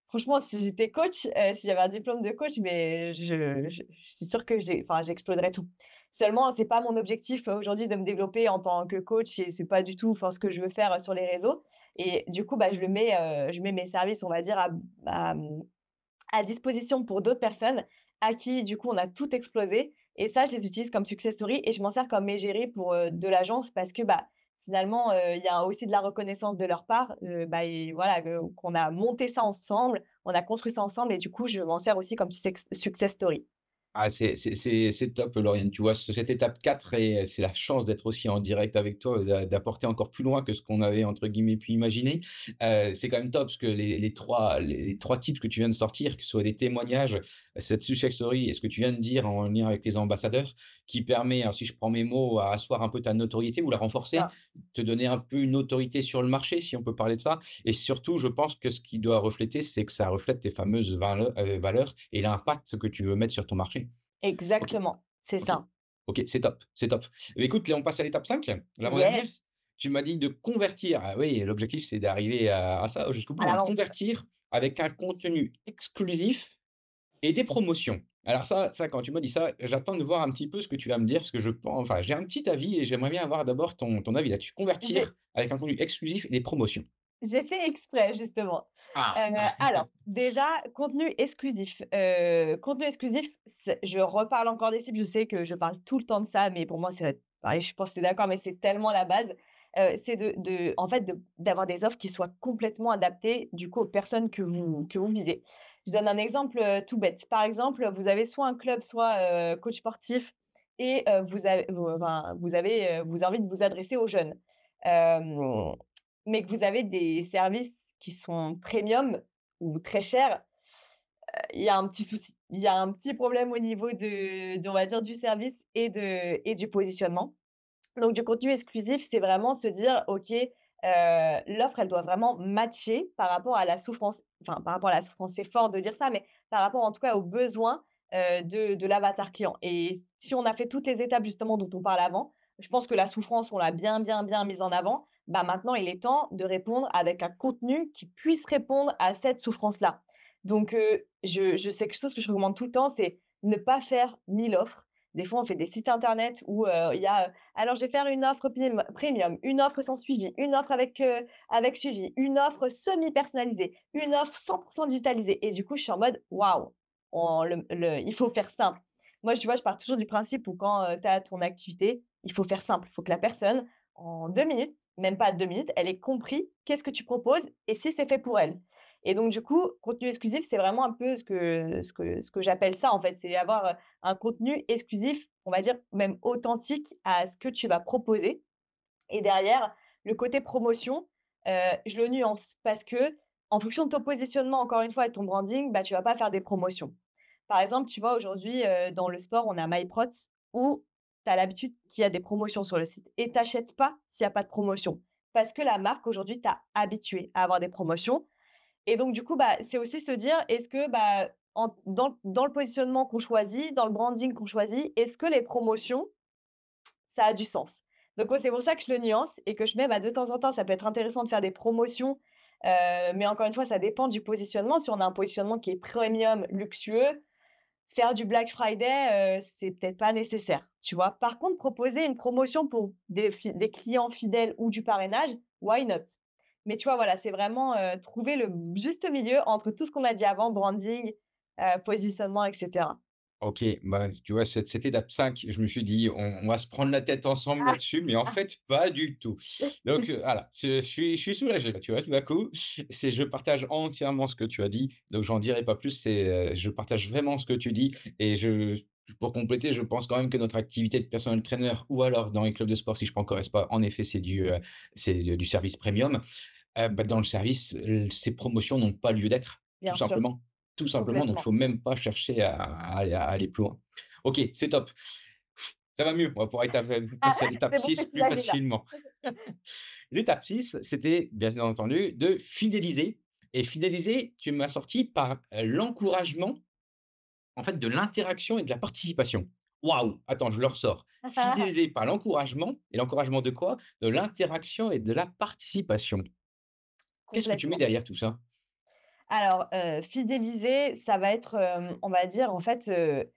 «Franchement, si j'étais coach, heu, si j'avais un diplôme de coach, mais je suis sûre que j'exploserais tout». Seulement, c'est pas mon objectif, aujourd'hui de me développer en tant que coach et c'est pas du tout, ce que je veux faire, sur les réseaux et du coup, bah, je mets, mes services, on va dire, à disposition pour d'autres personnes à qui, du coup, on a tout explosé et ça, je les utilise comme success story et je m'en sers comme égérie pour, de l'agence parce que, bah, finalement, heu, il y a aussi de la reconnaissance de leur part, heu, bah et voilà, qu'on a monté ça ensemble, on a construit ça ensemble et du coup, je m'en sers aussi comme success story. Ah, c'est top, Lauriane. Tu vois, ce cette étape 4 et c'est la chance d'être aussi en direct avec toi, d'a d'apporter encore plus loin que ce qu'on avait, entre guillemets, «pu imaginer». Heu, c'est quand même top parce que les les 3 les 3 titres que tu viens de sortir, que ce soit des témoignages, cette success story et ce que tu viens de dire en lien avec les ambassadeurs, qui permet, alors si je prends mes mots, à asseoir un peu ta notoriété ou la renforcer, Ça, te donner un peu une autorité sur le marché, si on peut parler de ça. Et surtout, je pense que ce qui doit refléter, c'est que ça reflète tes fameuses heu, valeurs et l'impact que tu veux mettre sur ton marché. Exactement, c'est ça. OK, c'est top, c'est top. Écoute, là, on passe à l'étape 5, l'avant-dernière. Yes, Tu m'as dit de convertir. Ah oui, l'objectif, c'est d'arriver à à ça jusqu'au bout, hein. Convertir avec un contenu exclusif et des promotions. Alors ça ça, quand tu m'as dit ça, j'attends de voir un petit peu ce que tu vas me dire, parce que je pen enfin, j'ai un petit avis et j'aimerais bien avoir d'abord ton ton avis là-dessus. Convertir avec un contenu exclusif et des promotions. J'ai fait exprès justement. Ah! Heu, alors déjà, contenu exclusif. Heu, contenu exclusif, je reparle encore des cibles, je sais que je parle tout le temps de ça, mais pour moi, c'est pareil, je pense que tu es d'accord, mais c'est tellement la base. Heu, c'est de de en fait, de d'avoir des offres qui soient complètement adaptées, du coup, aux personnes que vous que vous visez. Je donne un exemple, tout bête. Par exemple, vous avez soit un club, soit, coach sportif et vous avez vous enfin, vous avez, vous avez envie de vous adresser aux jeunes. Mais que vous avez des services qui sont premium ou très chers, heu, il y a un petit souci. Il y a un petit problème au niveau de on va dire du service et de et du positionnement. Donc du contenu exclusif, c'est vraiment se dire: «OK, heu, l'offre, elle doit vraiment matcher par rapport à la souffrance». Enfin, par rapport à la souffrance, c'est fort de dire ça, mais par rapport en tout cas aux besoins, heu, de de l'avatar client et si on a fait toutes les étapes justement dont on parle avant, je pense que la souffrance, on l'a bien, bien, bien mise en avant. Bah, maintenant, il est temps de répondre avec un contenu qui puisse répondre à cette souffrance-là. Donc, heu, je sais quelque chose que je recommande tout le temps, c'est ne pas faire 1000 offres. Des fois, on fait des sites internet où, heu, il y a, heu, alors je vais faire une offre premium, une offre sans suivi, une offre avec, heu, avec suivi, une offre semi-personnalisée, une offre 100 digitalisée et du coup, je suis en mode: «Waouh!» il faut faire simple. Moi, tu vois, je pars toujours du principe où quand, tu as ton activité, il faut faire simple. Il faut que la personne, en 2 minutes, même pas 2 minutes, elle ait compris qu'est-ce que tu proposes et si c'est fait pour elle. Et donc du coup, contenu exclusif, c'est vraiment un peu ce que ce que ce que j'appelle ça, en fait. C'est avoir, heu, un contenu exclusif, on va dire même authentique à ce que tu vas proposer et derrière, le côté promotion, heu, je le nuance parce que en fonction de ton positionnement, encore une fois, et ton branding, bah, tu vas pas faire des promotions. Par exemple, tu vois, aujourd'hui, heu, dans le sport, on a MyProts où tu as l'habitude qu'il y a des promotions sur le site et tu achètes pas s'il y a pas de promotion. Parce que la marque aujourd'hui t'a habitué à avoir des promotions et donc du coup, bah, c'est aussi se dire: «Est-ce que, bah, en dans dans le positionnement qu'on choisit, dans le branding qu'on choisit, est-ce que les promotions, ça a du sens?» donc c'est pour ça que je le nuance et que je mets, bah, de temps en temps, ça peut être intéressant de faire des promotions, heu, mais encore une fois, ça dépend du positionnement. Si on a un positionnement qui est premium, luxueux, Faire du Black Friday, heu, c'est peut-être pas nécessaire, tu vois? Par contre, proposer une promotion pour des clients fidèles ou du parrainage, why not? Mais tu vois, voilà, c'est vraiment, heu, trouver le juste milieu entre tout ce qu'on a dit avant, branding, heu, positionnement et cetera. OK, bah, tu vois, cette étape 5, je me suis dit: «On on va se prendre la tête ensemble Ah! là-dessus», mais en fait, pas du tout. Donc, voilà, je je suis je suis soulagé là, tu vois, tout d'un coup. C'est je partage entièrement ce que tu as dit, donc j'en dirai pas plus. C'est, heu, je partage vraiment ce que tu dis et je pour compléter, je pense quand même que notre activité de personal trainer ou alors dans les clubs de sport, si je prends Correspa, en effet, c'est du, heu, c'est du service premium. Heu, bah, dans le service, ces promotions n'ont pas lieu d'être, tout Bien sûr, simplement. Tout simplement, donc il complètement. faut même pas chercher à à aller à aller plus loin. OK, c'est top. Ça va mieux, on va pouvoir Ah, passer à l'étape bon, tu 6 es plus facilement. L'étape 6, c'était bien entendu de fidéliser et fidéliser, tu m'as sorti par, heu, l'encouragement, en fait, de l'interaction et de la participation. Waouh! Attends, je le ressors. Fidéliser par l'encouragement et l'encouragement de quoi? De l'interaction et de la participation. Qu'est-ce que tu mets derrière tout ça? Alors, heu, fidéliser, ça va être, hem, on va dire, en fait, heu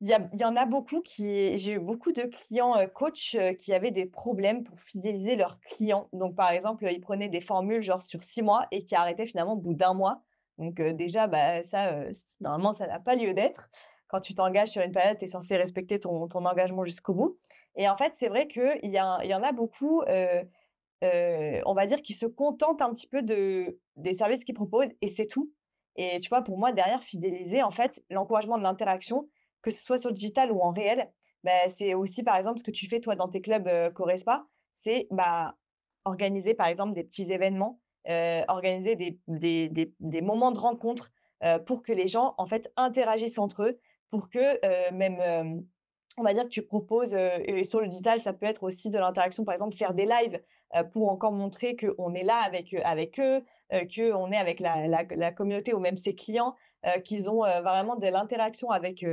Il y en a beaucoup qui j'ai eu beaucoup de clients, heu, qui avaient des problèmes pour fidéliser leurs clients. Donc par exemple, ils prenaient des formules genre sur 6 mois et qui arrêtaient finalement au bout d'un mois. Donc déjà, bah, ça, normalement, ça n'a pas lieu d'être. Quand tu t'engages sur une période, tu es censé respecter ton engagement jusqu'au bout et en fait, c'est vrai qu'il y y en a beaucoup, heu, on va dire, qui se contentent un petit peu de des services qu'ils proposent et c'est tout. Et tu vois, pour moi, derrière fidéliser, en fait, l'encouragement de l'interaction, que ce soit sur le digital ou en réel, bah, c'est aussi, par exemple, ce que tu fais toi dans tes clubs, heu, Correspa, c'est, bah, organiser, par exemple, des petits événements, heu, organiser des des des des moments de rencontre, heu, pour que les gens, en fait, interagissent entre eux, pour que, même, on va dire que tu proposes, heu et sur le digital, ça peut être aussi de l'interaction, par exemple, faire des lives, heu, pour encore montrer qu'on est là avec, heu, avec eux, heu, qu'on est avec la la communauté ou même ses clients, qu'ils ont, vraiment de l'interaction avec,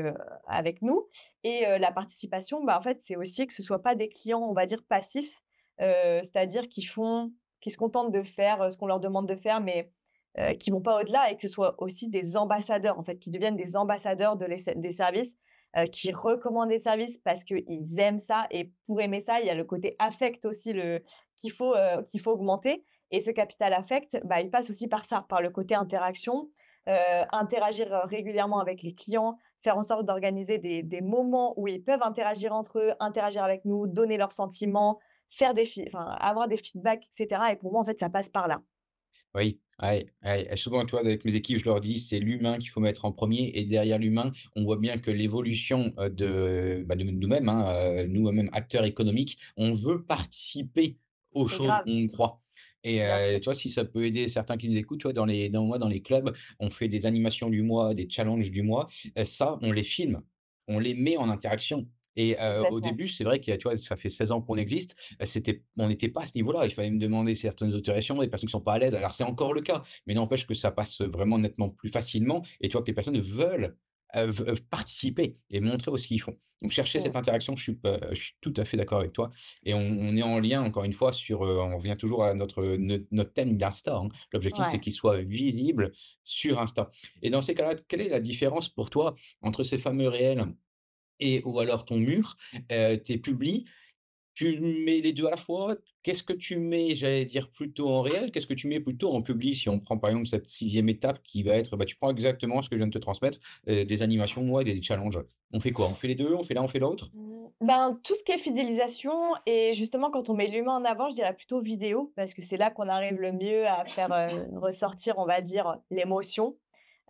avec nous. Et la participation, bah, en fait, c'est aussi que ce soit pas des clients, on va dire passifs, c'est-à-dire qui font qui se contentent de faire, ce qu'on leur demande de faire, mais qui vont pas au-delà et que ce soit aussi des ambassadeurs, en fait, qui deviennent des ambassadeurs de les des services, heu, qui recommandent des services parce qu'ils aiment ça et pour aimer ça, il y a le côté affect aussi le qu'il faut, heu, qu'il faut augmenter Et ce capital affect, bah, il passe aussi par ça, par le côté interaction, heu, interagir, régulièrement avec les clients, faire en sorte d'organiser des des moments où ils peuvent interagir entre eux, interagir avec nous, donner leurs sentiments, faire des avoir des feedbacks et cetera et pour moi, en fait, ça passe par là. Oui, ouais, ouais, et souvent, tu vois, avec mes équipes, je leur dis: «C'est l'humain qu'il faut mettre en premier et derrière l'humain, on voit bien que l'évolution, de, bah, de nous-mêmes, hein, nous-mêmes acteurs économiques, on veut participer aux C'est choses grave, où on croit et bien heu, sûr. tu vois, si ça peut aider certains qui nous écoutent, tu vois, dans les dans moi, dans les clubs, on fait des animations du mois, des challenges du mois, ça, on les filme, on les met en interaction et au début, c'est vrai a tu vois, ça fait 16 ans qu'on existe, Heu, c'était on n'était pas à ce niveau-là. Il fallait me demander certaines autorisations, des personnes qui sont pas à l'aise. Alors c'est encore le cas, mais n'empêche que ça passe vraiment nettement plus facilement et tu vois que les personnes veulent, participer et montrer aussi ce qu'ils font. Donc chercher cette interaction, je suis p je suis tout à fait d'accord avec toi et on on est en lien encore une fois sur, on revient toujours à notre, notre notre thème d'Insta, hein. L'objectif, c'est qu'il soit visible sur Insta et dans ces cas-là, quelle est la différence pour toi entre ces fameux réels? Et ou alors ton mur, heu, tes publis tu mets les 2 à la fois? Qu'est-ce que tu mets, j'allais dire, plutôt en réel? Qu'est-ce que tu mets plutôt en public? Si on prend, par exemple, cette sixième étape qui va être, bah, tu prends exactement ce que je viens de te transmettre, des animations, moi, des challenges. On fait quoi? On fait les 2? On fait l'un, on fait l'autre? Mmh, ben, tout ce qui est fidélisation et justement quand on met l'humain en avant, je dirais plutôt vidéo parce que c'est là qu'on arrive le mieux à faire, ressortir, on va dire, l'émotion,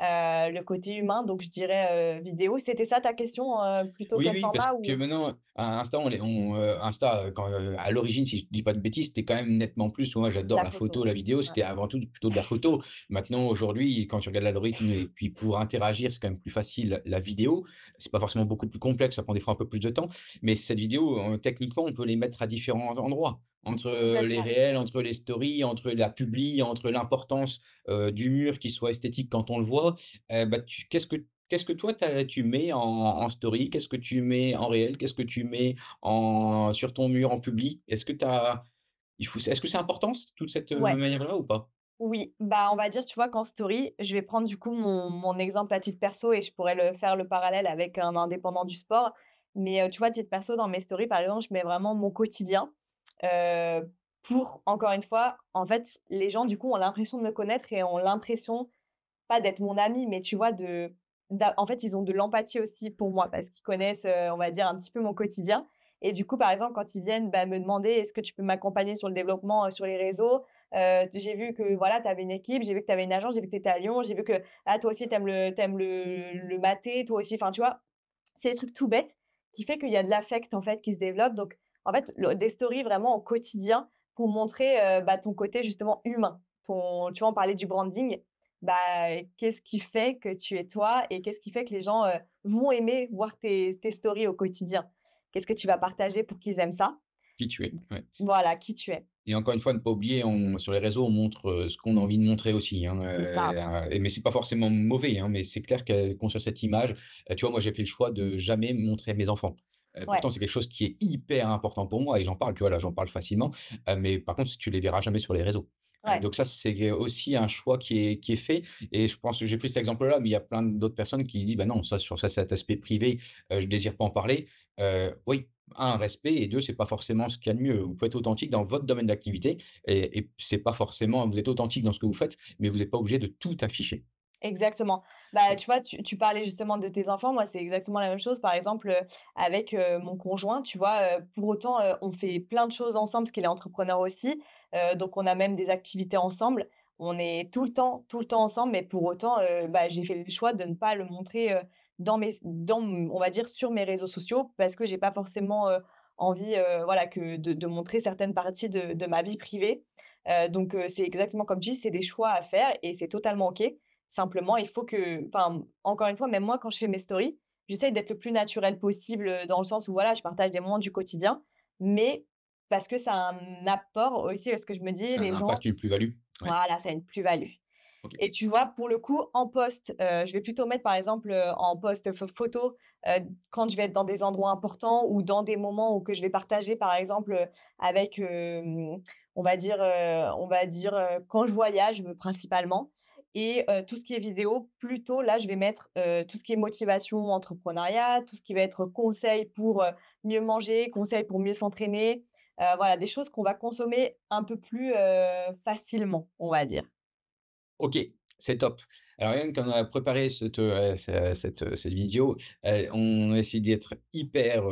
heu, le côté humain donc je dirais, heu, vidéo. C'était ça ta question, heu, plutôt Oui, quel oui, parce format que ou? maintenant, à Insta, on Insta, quand, à l'origine, si je dis pas de bêtises, c'était quand même nettement plus moi j'adore La la photo, la vidéo, Ouais, c'était avant tout plutôt de la photo. Maintenant, aujourd'hui, quand tu regardes l'algorithme et puis pour interagir, c'est quand même plus facile la vidéo. C'est pas forcément beaucoup plus complexe, ça prend des fois un peu plus de temps, mais cette vidéo, techniquement, on peut les mettre à différents endroits. Entre, les réels, entre les stories, entre la publi, entre l'importance, du mur qui soit esthétique quand on le voit. Heu, bah, qu'est-ce que Qu'est-ce que toi tu mets en en story? Qu'est-ce que tu mets en réel? Qu'est-ce que tu mets en sur ton mur en public? Est-ce que as il faut est-ce que c'est important toute cette, Ouais, manière-là ou pas? oui, bah, on va dire, tu vois, qu'en story, je vais prendre du coup mon mon exemple à titre perso et je pourrais le faire le parallèle avec un indépendant du sport. Mais, tu vois, à titre perso, dans mes stories, par exemple, je mets vraiment mon quotidien, heu, pour encore une fois, en fait, les gens, du coup, ont l'impression de me connaître et ont l'impression Pas d'être mon ami, mais tu vois, de en fait, ils ont de l'empathie aussi pour moi parce qu'ils connaissent, heu, on va dire un petit peu mon quotidien et du coup, par exemple, quand ils viennent, bah, me demander: «Est-ce que tu peux m'accompagner sur le développement, heu, sur les réseaux? J'ai vu que voilà, tu avais une équipe, j'ai vu que tu avais une agence, j'ai vu que tu étais à Lyon, j'ai vu que, ah, toi aussi tu aimes le aimes le le maté, toi aussi» enfin, tu vois? C'est des trucs tout bêtes qui fait qu'il y a de l'affect, en fait, qui se développe donc en fait, le des stories vraiment au quotidien pour montrer, heu, bah, ton côté justement humain. Ton tu vois, on parlait du branding, bah, qu'est-ce qui fait que tu es toi et qu'est-ce qui fait que les gens, heu, vont aimer voir tes tes stories au quotidien? Qu'est-ce que tu vas partager pour qu'ils aiment ça? Qui tu es, ouais. Voilà, qui tu es. Et encore une fois, ne pas oublier, on sur les réseaux, on montre, heu, ce qu'on a envie de montrer aussi, hein, heu, et mais c'est pas forcément mauvais, hein, mais c'est clair qu'on sur cette image, tu vois, moi, j'ai fait le choix de jamais montrer mes enfants. Ouais, pourtant, c'est quelque chose qui est hyper important pour moi et j'en parle, tu vois, là, j'en parle facilement, heu, mais par contre, tu les verras jamais sur les réseaux. Ouais, donc ça, c'est aussi un choix qui est qui est fait et je pense que j'ai pris cet exemple-là, mais il y a plein d'autres personnes qui disent: «Bah non, ça sur ça, cet aspect privé, heu, je désire pas en parler». Oui, 1 respect et 2 c'est pas forcément ce qu'il y a de mieux. Vous pouvez être authentique dans votre domaine d'activité et et c'est pas forcément vous êtes authentique dans ce que vous faites, mais vous êtes pas obligé de tout afficher. Exactement. Bah, tu vois, tu parlais justement de tes enfants. Moi, c'est exactement la même chose. Par exemple, heu, avec, heu, mon conjoint, tu vois, heu, pour autant, on fait plein de choses ensemble parce qu'il est entrepreneur aussi, donc on a même des activités ensemble. On est tout le temps tout le temps ensemble, mais pour autant, bah, j'ai fait le choix de ne pas le montrer, dans mes dans on va dire sur mes réseaux sociaux parce que j'ai pas forcément, envie, voilà, que de de montrer certaines parties de de ma vie privée. Donc c'est exactement comme tu dis, c'est des choix à faire et c'est totalement OK. Simplement, il faut que enfin, encore une fois, même moi, quand je fais mes stories, j'essaye d'être le plus naturel possible, dans le sens où, voilà, je partage des moments du quotidien, mais parce que ça a un apport aussi, parce que je me dis: Ça a un «Les impact, gens» une plus-value. Ouais, voilà, ça a une plus-value. Et tu vois, pour le coup, en post, heu, je vais plutôt mettre, par exemple, en post pho photo, quand je vais être dans des endroits importants ou dans des moments où que je vais partager, par exemple, avec, on va dire, on va dire, quand je voyage, principalement et tout ce qui est vidéo, plutôt là, je vais mettre, tout ce qui est motivation, entrepreneuriat, tout ce qui va être conseil pour, mieux manger, conseil pour mieux s'entraîner, voilà, des choses qu'on va consommer un peu plus, facilement, on va dire. OK, c'est top. Alors rien quand on a préparé cette, heu, ce cette, heu, cette vidéo, on a essayé d'être hyper,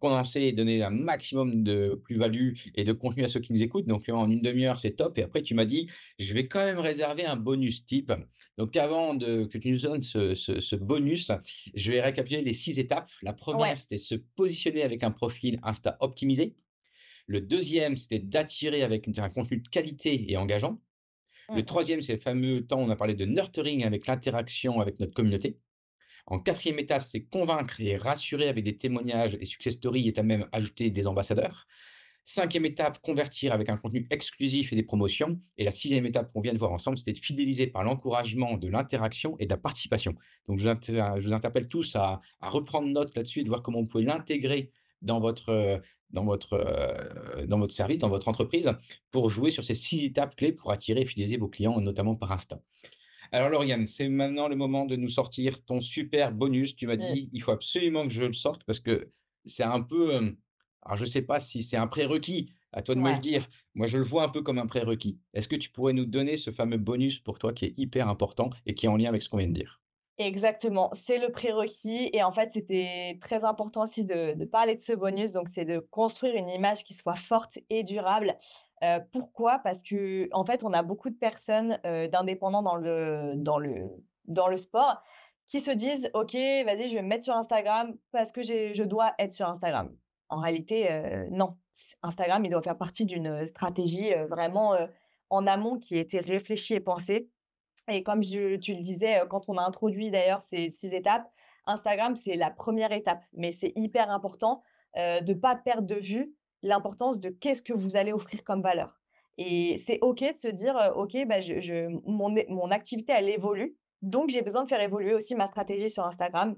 condensé et donner un maximum de plus-value et de contenu à ceux qui nous écoutent. Donc en une demi heure, c'est top et après tu m'as dit: «Je vais quand même réserver un bonus type». Donc avant de que tu nous donnes ce ce ce bonus, je vais récapituler les 6 étapes. La Ouais. première, c'était se positionner avec un profil Insta optimisé. Le deuxième, c'était d'attirer avec un contenu de qualité et engageant. Mmh Le mh. troisième, c'est le fameux temps où on a parlé de nurturing avec l'interaction avec notre communauté. En quatrième étape, c'est convaincre et rassurer avec des témoignages et success stories et as même ajouté des ambassadeurs. Cinquième étape, convertir avec un contenu exclusif et des promotions. Et la sixième étape qu'on vient de voir ensemble, c'était de fidéliser par l'encouragement de l'interaction et de la participation. Donc, je vous, interpelle tous à, à reprendre note là-dessus et de voir comment vous pouvez l'intégrer dans votre, dans, votre, dans votre service, dans votre entreprise, pour jouer sur ces six étapes clés pour attirer et fidéliser vos clients, notamment par Insta. Alors Lauriane, c'est maintenant le moment de nous sortir ton super bonus. Tu m'as Mmh. dit: «Il faut absolument que je le sorte» parce que c'est un peu, alors je ne sais pas si c'est un prérequis, à toi de me le dire. Moi, je le vois un peu comme un prérequis. Est-ce que tu pourrais nous donner ce fameux bonus pour toi qui est hyper important et qui est en lien avec ce qu'on vient de dire? Exactement, c'est le prérequis et en fait, c'était très important aussi de parler de ce bonus, donc c'est de construire une image qui soit forte et durable. Heu, pourquoi? Parce que en fait, on a beaucoup de personnes, heu, d'indépendants dans le dans le dans le sport qui se disent: «OK, vas-y, je vais me mettre sur Instagram parce que je dois être sur Instagram». En réalité, heu, non. Instagram, il doit faire partie d'une, stratégie, heu, vraiment, en amont qui a été réfléchie et pensée et comme tu le disais, heu, quand on a introduit d'ailleurs ces 6 étapes, Instagram, c'est la première étape, mais c'est hyper important, heu, de pas perdre de vue l'importance de qu'est-ce que vous allez offrir comme valeur. Et c'est OK de se dire, heu: «OK, bah, je mon activité, elle évolue, donc j'ai besoin de faire évoluer aussi ma stratégie sur Instagram»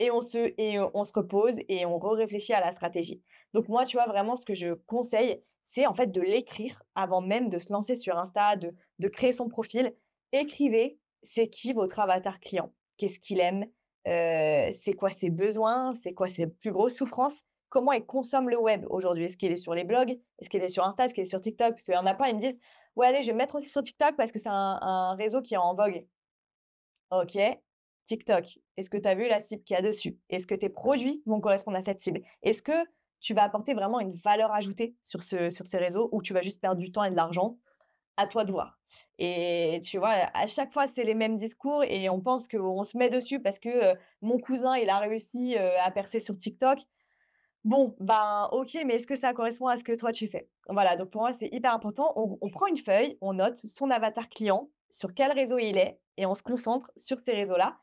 et on se et on se repose et on réfléchit à la stratégie. Donc moi, tu vois, vraiment ce que je conseille, c'est en fait de l'écrire avant même de se lancer sur Insta, de créer son profil Écrivez, c'est qui votre avatar client? Qu'est-ce qu'il aime? Heu, c'est quoi ses besoins? C'est quoi ses plus grosses souffrances? Comment il consomme le web aujourd'hui? Est-ce qu'il est sur les blogs? Est-ce qu'il est sur Insta? Est-ce qu'il est sur TikTok? Parce qu'il y en a pas, ils me disent: «Ouais, allez, je vais me mettre aussi sur TikTok parce que c'est un un réseau qui est en vogue». OK, TikTok. Est-ce que tu as vu la cible qu'il y a dessus? Est-ce que tes produits vont correspondre à cette cible? Est-ce que tu vas apporter vraiment une valeur ajoutée sur ce sur ces réseaux ou tu vas juste perdre du temps et de l'argent? À toi de voir et tu vois, à chaque fois, c'est les mêmes discours et on pense qu'on se met dessus parce que, mon cousin, il a réussi, à percer sur TikTok. Bon, ben, OK, mais est-ce que ça correspond à ce que toi tu fais? Voilà, donc pour moi, c'est hyper important. On prend une feuille, on note son avatar client, sur quel réseau il est et on se concentre sur ces réseaux-là.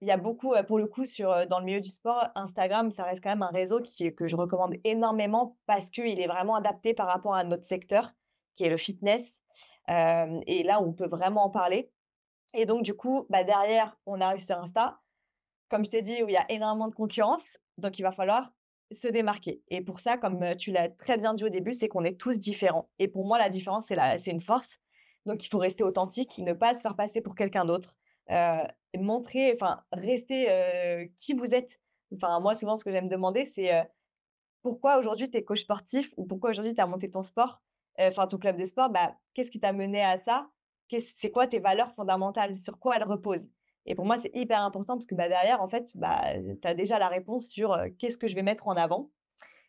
Il y a beaucoup, pour le coup, sur, dans le milieu du sport, Instagram, ça reste quand même un réseau qui que je recommande énormément parce qu'il est vraiment adapté par rapport à notre secteur, qui est le fitness, et là, on peut vraiment en parler et donc du coup, bah, derrière, on arrive sur Insta, comme je t'ai dit, où il y a énormément de concurrence, donc il va falloir se démarquer et pour ça, comme, tu l'as très bien dit au début, c'est qu'on est tous différents et pour moi, la différence, c'est une force, donc il faut rester authentique, ne pas se faire passer pour quelqu'un d'autre, heu, montrer enfin, rester, qui vous êtes. Enfin, moi, souvent, ce que j'aime demander, c'est, «Pourquoi aujourd'hui tu es coach sportif?» ou «Pourquoi aujourd'hui tu as monté ton sport, enfin ton club de sport?» bah, qu'est-ce qui t'a mené à ça? C'est quoi tes valeurs fondamentales? Sur quoi elles reposent? Et pour moi, c'est hyper important parce que, bah, derrière, en fait, bah, tu as déjà la réponse sur, heu, qu'est-ce que je vais mettre en avant?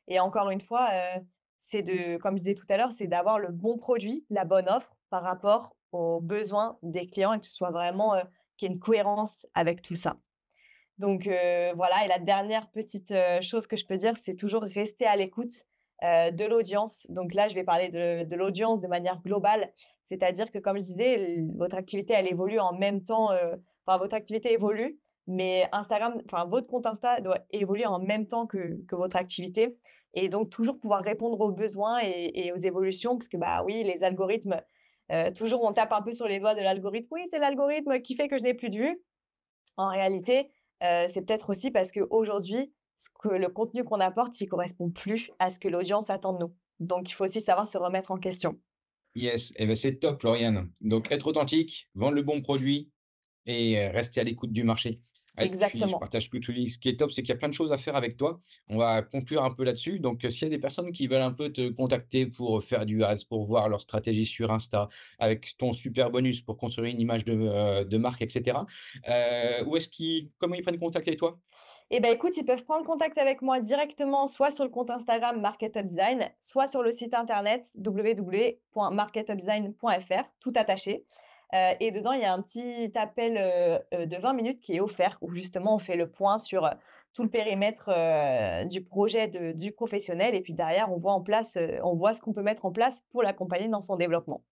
Et encore une fois, heu, c'est de comme je disais tout à l'heure, c'est d'avoir le bon produit, la bonne offre par rapport aux besoins des clients et que ce soit vraiment, qu'il y ait une cohérence avec tout ça. Donc voilà et la dernière petite, chose que je peux dire, c'est toujours rester à l'écoute, heu, de l'audience. Donc là, je vais parler de de l'audience de manière globale. C'est-à-dire que comme je disais, votre activité, elle évolue en même temps, heu, enfin votre activité évolue, mais Instagram enfin votre compte Insta doit évoluer en même temps que que votre activité et donc toujours pouvoir répondre aux besoins et aux évolutions parce que, bah, oui, les algorithmes, heu, toujours on tape un peu sur les doigts de l'algorithme: «Oui, c'est l'algorithme qui fait que je n'ai plus de vues». En réalité, c'est peut-être aussi parce qu'aujourd'hui, que le contenu qu'on apporte, il correspond plus à ce que l'audience attend de nous. Donc il faut aussi savoir se remettre en question. Yes, et ben c'est top Lauriane. Donc être authentique, vendre le bon produit et heu, rester à l'écoute du marché. Puis je Exactement. partage tu dis ce qui est top, c'est qu'il y a plein de choses à faire avec toi. On va conclure un peu là-dessus. Donc, heu, s'il y a des personnes qui veulent un peu te contacter pour, faire du ads, pour voir leur stratégie sur Insta, avec ton super bonus pour construire une image de, de marque et cetera, heu, où est-ce qu'ils comment ils prennent contact avec toi? Et ben écoute, ils peuvent prendre contact avec moi directement, soit sur le compte Instagram Market Design, soit sur le site internet www.marketupdesign.fr, tout attaché. Heu et dedans, il y a un petit appel, heu heu, de 20 minutes qui est offert, où justement on fait le point sur, tout le périmètre, du projet du professionnel et puis derrière on voit en place, on voit ce qu'on peut mettre en place pour l'accompagner dans son développement.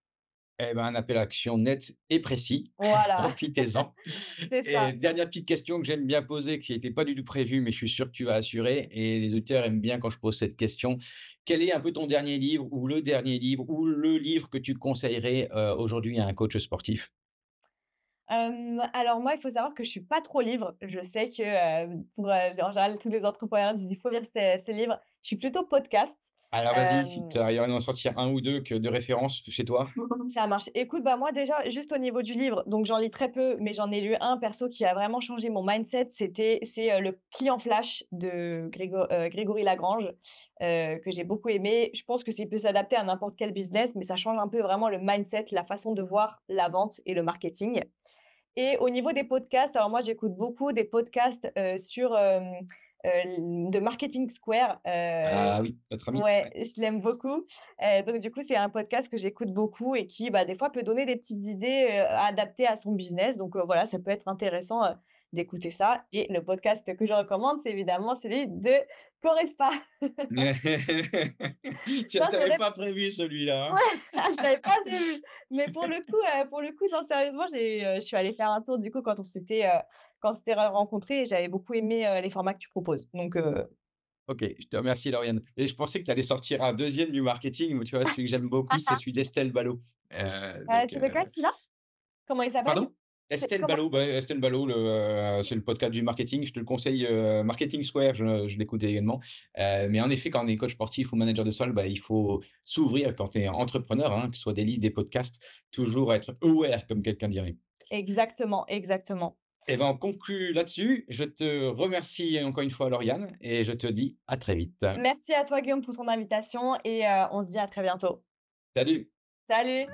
Eh ben, un appel à action net et précis. Voilà, Profitez-en. Et dernière petite question que j'aime bien poser, qui n'était pas du tout prévue, mais je suis sûr que tu vas assurer et les auditeurs aiment bien quand je pose cette question. Quel est un peu ton dernier livre ou le dernier livre ou le livre que tu conseillerais, heu, aujourd'hui à un coach sportif? Alors moi, il faut savoir que je suis pas trop livre. Je sais que, heu, pour, heu, en général, tous les entrepreneurs disent: «Il faut lire ces ces livres». Je suis plutôt podcast. Alors vas-y, si Hem, tu arrives à en sortir un ou 2 que de référence chez toi. ça marche. Écoute, bah, moi déjà, juste au niveau du livre, donc j'en lis très peu, mais j'en ai lu un perso qui a vraiment changé mon mindset. C'était c'est, heu, Le Client Flash de Grégo heu, Grégory Lagrange, que j'ai beaucoup aimé. Je pense que s'il peut s'adapter à n'importe quel business, mais ça change un peu vraiment le mindset, la façon de voir la vente et le marketing. Et au niveau des podcasts, alors moi, j'écoute beaucoup des podcasts, sur, de Marketing Square, heu, Ah oui, notre ami, ouais, je l'aime beaucoup. Heu, donc du coup, c'est un podcast que j'écoute beaucoup et qui, bah, des fois, peut donner des petites idées, adaptées à son business. Donc, voilà, ça peut être intéressant, d'écouter ça. Et le podcast que je recommande, c'est évidemment celui de Corespa. Tu Non, tu c'est avais vrai pas prévu celui-là, Ouais, hein? je l'avais pas prévu. Mais pour le coup, heu, pour le coup, non, sérieusement, j'ai, heu, je suis allée faire un tour du coup quand on s'était, quand re rencontrés et j'avais beaucoup aimé, les formats que tu proposes. Donc, OK, je te remercie Lauriane et je pensais que tu allais sortir un deuxième du marketing, mais tu vois, celui que j'aime beaucoup, c'est celui d'Estelle Ballot. Lequel heu celui-là? Comment il s'appelle? pardon? Estelle? Ballot, bah, Estelle Ballot, le, heu, c'est le podcast du marketing. Je te le conseille, heu, Marketing Square, je je l'écoute également. Heu, mais en effet, quand on est coach sportif ou manager de sol, bah, il faut s'ouvrir quand tu es entrepreneur, hein, que ce soit des livres, des podcasts, toujours être aware comme quelqu'un dirait. Exactement, exactement. Et ben, on conclut là-dessus. Je te remercie encore une fois Lauriane et je te dis à très vite. Merci à toi Guillaume pour ton invitation et on se dit à très bientôt. Salut. Salut!